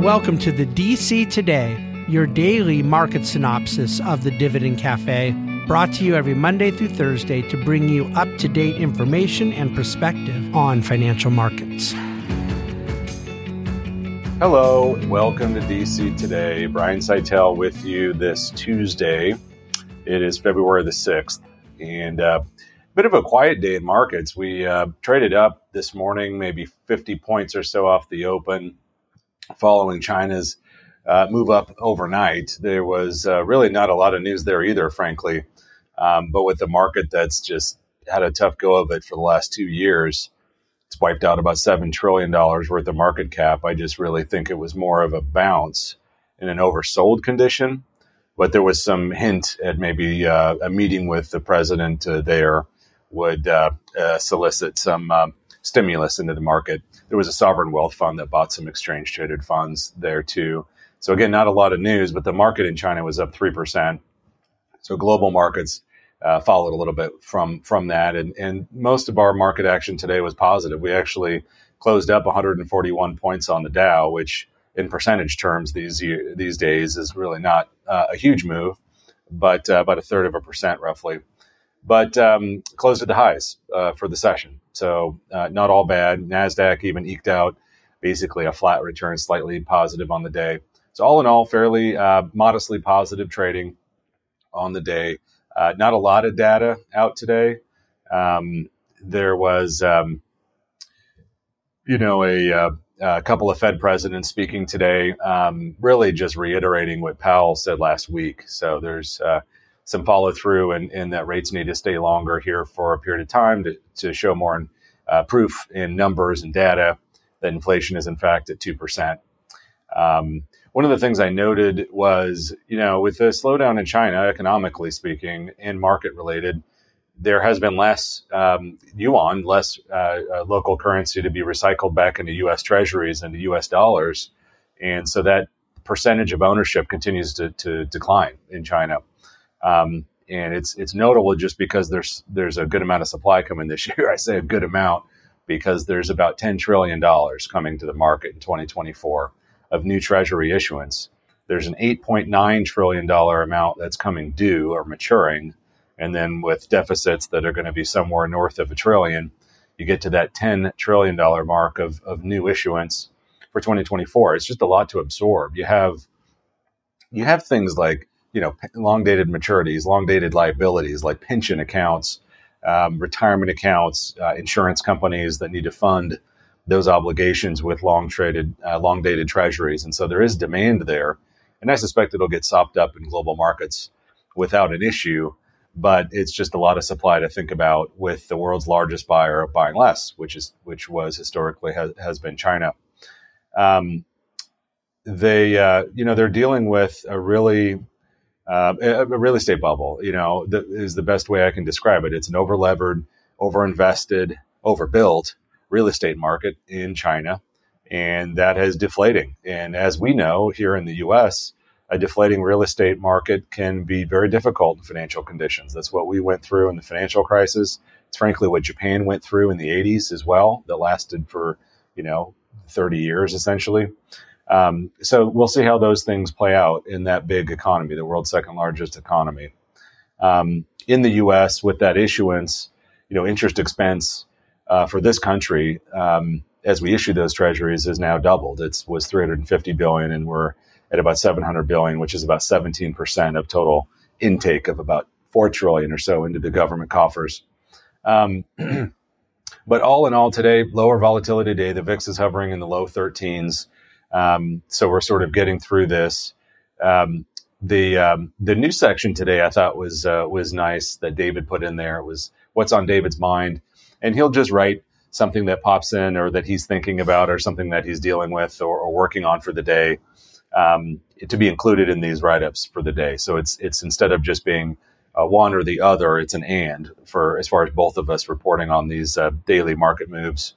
Welcome to the DC Today, your daily market synopsis of the Dividend Cafe, brought to you every Monday through Thursday to bring you up to date information and perspective on financial markets. Hello, welcome to DC Today. Brian Szytel with you this Tuesday. It is February the 6th, and uh, a bit of a quiet day in markets. We uh, traded up this morning, maybe 50 points or so off the open following China's uh, move up overnight. There was uh, really not a lot of news there either, frankly. Um, but with the market that's just had a tough go of it for the last two years, it's wiped out about $7 trillion worth of market cap. I just really think it was more of a bounce in an oversold condition. But there was some hint at maybe uh, a meeting with the president uh, there would uh, uh, solicit some um, stimulus into the market. There was a sovereign wealth fund that bought some exchange traded funds there too. So again, not a lot of news, but the market in China was up three percent. So global markets uh, followed a little bit from from that, and and most of our market action today was positive. We actually closed up 141 points on the Dow, which in percentage terms these these days is really not uh, a huge move, but uh, about a third of a percent roughly but um, closed at the highs uh, for the session. So uh, not all bad. Nasdaq even eked out basically a flat return, slightly positive on the day. So all in all, fairly uh, modestly positive trading on the day. Uh, not a lot of data out today. Um, there was, um, you know, a, uh, a, couple of Fed presidents speaking today, um, really just reiterating what Powell said last week. So there's uh, some follow through and, and, that rates need to stay longer here for a period of time to, to show more uh, proof in numbers and data that inflation is in fact at 2%. Um, one of the things I noted was, you know, with the slowdown in China, economically speaking, and market related, there has been less um, yuan, less uh, uh, local currency to be recycled back into U.S. Treasuries and U.S. dollars, and so that percentage of ownership continues to, to decline in China. Um, and it's it's notable just because there's there's a good amount of supply coming this year. I say a good amount because there's about ten trillion dollars coming to the market in 2024 of new Treasury issuance. There's an 8.9 trillion dollar amount that's coming due or maturing, and then with deficits that are going to be somewhere north of a trillion, you get to that 10 trillion dollar mark of of new issuance for 2024. It's just a lot to absorb. You have you have things like you know, long dated maturities, long dated liabilities like pension accounts, um, retirement accounts, uh, insurance companies that need to fund those obligations with long traded, uh, long dated treasuries. And so there is demand there. And I suspect it'll get sopped up in global markets without an issue. But it's just a lot of supply to think about with the world's largest buyer buying less, which is which was historically has, has been China. Um, they, uh, you know, they're dealing with a really uh, a, real estate bubble, you know, is the best way I can describe it. It's an overlevered, overinvested, overbuilt real estate market in China, and that is deflating. And as we know here in the U.S., a deflating real estate market can be very difficult in financial conditions. That's what we went through in the financial crisis. It's frankly what Japan went through in the 80s as well, that lasted for, you know, 30 years essentially. Um, so we'll see how those things play out in that big economy, the world's second largest economy. Um, in the U.S., with that issuance, you know, interest expense uh, for this country um, as we issue those treasuries is now doubled. It was 350 billion, and we're at about 700 billion, which is about 17 percent of total intake of about four trillion or so into the government coffers. Um, but all in all, today lower volatility day. The VIX is hovering in the low 13s. Um, so we're sort of getting through this. Um, the um, the new section today I thought was uh, was nice that David put in there. It was what's on David's mind, and he'll just write something that pops in or that he's thinking about or something that he's dealing with or, or working on for the day um, to be included in these write ups for the day. So it's it's instead of just being uh, one or the other, it's an and for as far as both of us reporting on these uh, daily market moves.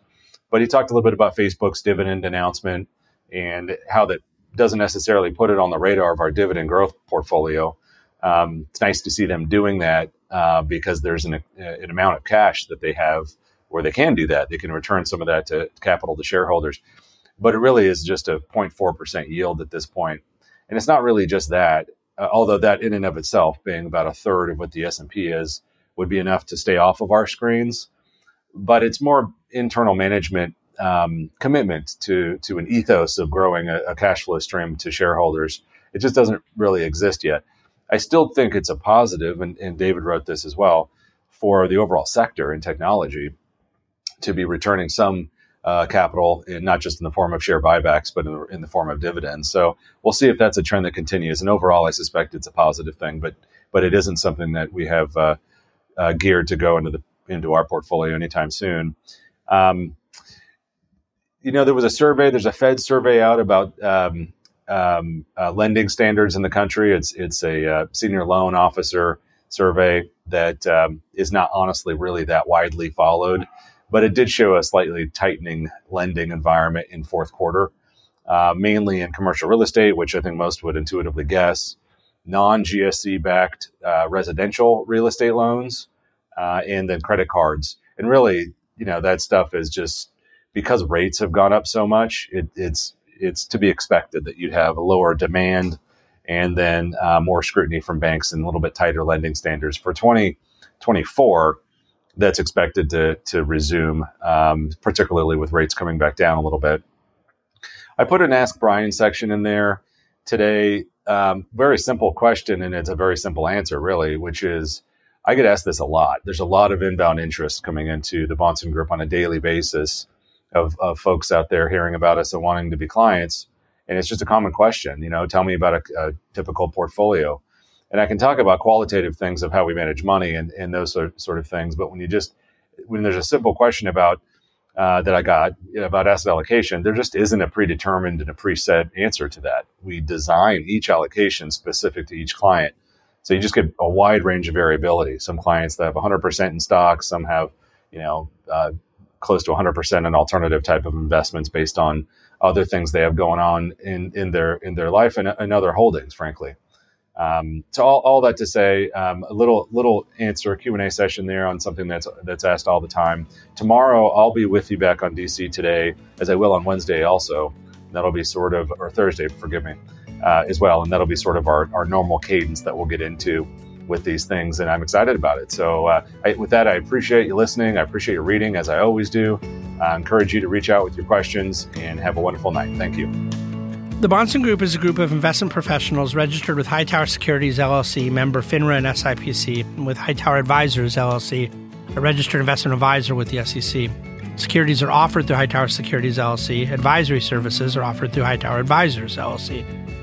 But he talked a little bit about Facebook's dividend announcement and how that doesn't necessarily put it on the radar of our dividend growth portfolio. Um, it's nice to see them doing that uh, because there's an, an, amount of cash that they have where they can do that. They can return some of that to capital to shareholders. but it really is just a 0.4% yield at this point. And it's not really just that, uh, although that in and of itself being about a third of what the S&P is would be enough to stay off of our screens. But it's more internal management um, commitment to to an ethos of growing a, a, cash flow stream to shareholders. It just doesn't really exist yet. I still think it's a positive, and, and David wrote this as well for the overall sector in technology to be returning some uh, capital, in, not just in the form of share buybacks, but in the, in the, form of dividends. So we'll see if that's a trend that continues. And overall, I suspect it's a positive thing, but but it isn't something that we have uh, uh, geared to go into the into our portfolio anytime soon. Um, you know, there was a survey. There's a Fed survey out about um, um, uh, lending standards in the country. It's it's a uh, senior loan officer survey that um, is not honestly really that widely followed, but it did show a slightly tightening lending environment in fourth quarter, uh, mainly in commercial real estate, which I think most would intuitively guess, non GSE backed uh, residential real estate loans, uh, and then credit cards. And really, you know, that stuff is just because rates have gone up so much. It, it's it's to be expected that you'd have a lower demand and then uh, more scrutiny from banks and a little bit tighter lending standards for 2024 that's expected to to resume um, particularly with rates coming back down a little bit i put an ask brian section in there today um, very simple question and it's a very simple answer really which is i get asked this a lot there's a lot of inbound interest coming into the Bahnsen group on a daily basis of, of folks out there hearing about us and wanting to be clients. And it's just a common question, you know, tell me about a, a typical portfolio. And I can talk about qualitative things of how we manage money and, and those sort, sort of things. But when you just, when there's a simple question about, uh, that I got you know, about asset allocation, there just isn't a predetermined and a preset answer to that. We design each allocation specific to each client. So you just get a wide range of variability. Some clients that have 100% in stocks, some have, you know, uh, close to 100% in alternative type of investments based on other things they have going on in, in their in their life and, and other holdings, frankly. Um, so all, all that to say, um, a little little answer Q and A session there on something that's that's asked all the time. Tomorrow I'll be with you back on DC today, as I will on Wednesday also. That'll be sort of or Thursday, forgive me, uh, as well, and that'll be sort of our, our normal cadence that we'll get into with these things, and I'm excited about it. So, uh, I, with that, I appreciate you listening. I appreciate your reading, as I always do. I encourage you to reach out with your questions and have a wonderful night. Thank you. The Bahnsen Group is a group of investment professionals registered with Hightower Securities LLC, member FINRA and SIPC, and with Hightower Advisors LLC, a registered investment advisor with the SEC. Securities are offered through Hightower Securities LLC. Advisory services are offered through Hightower Advisors LLC.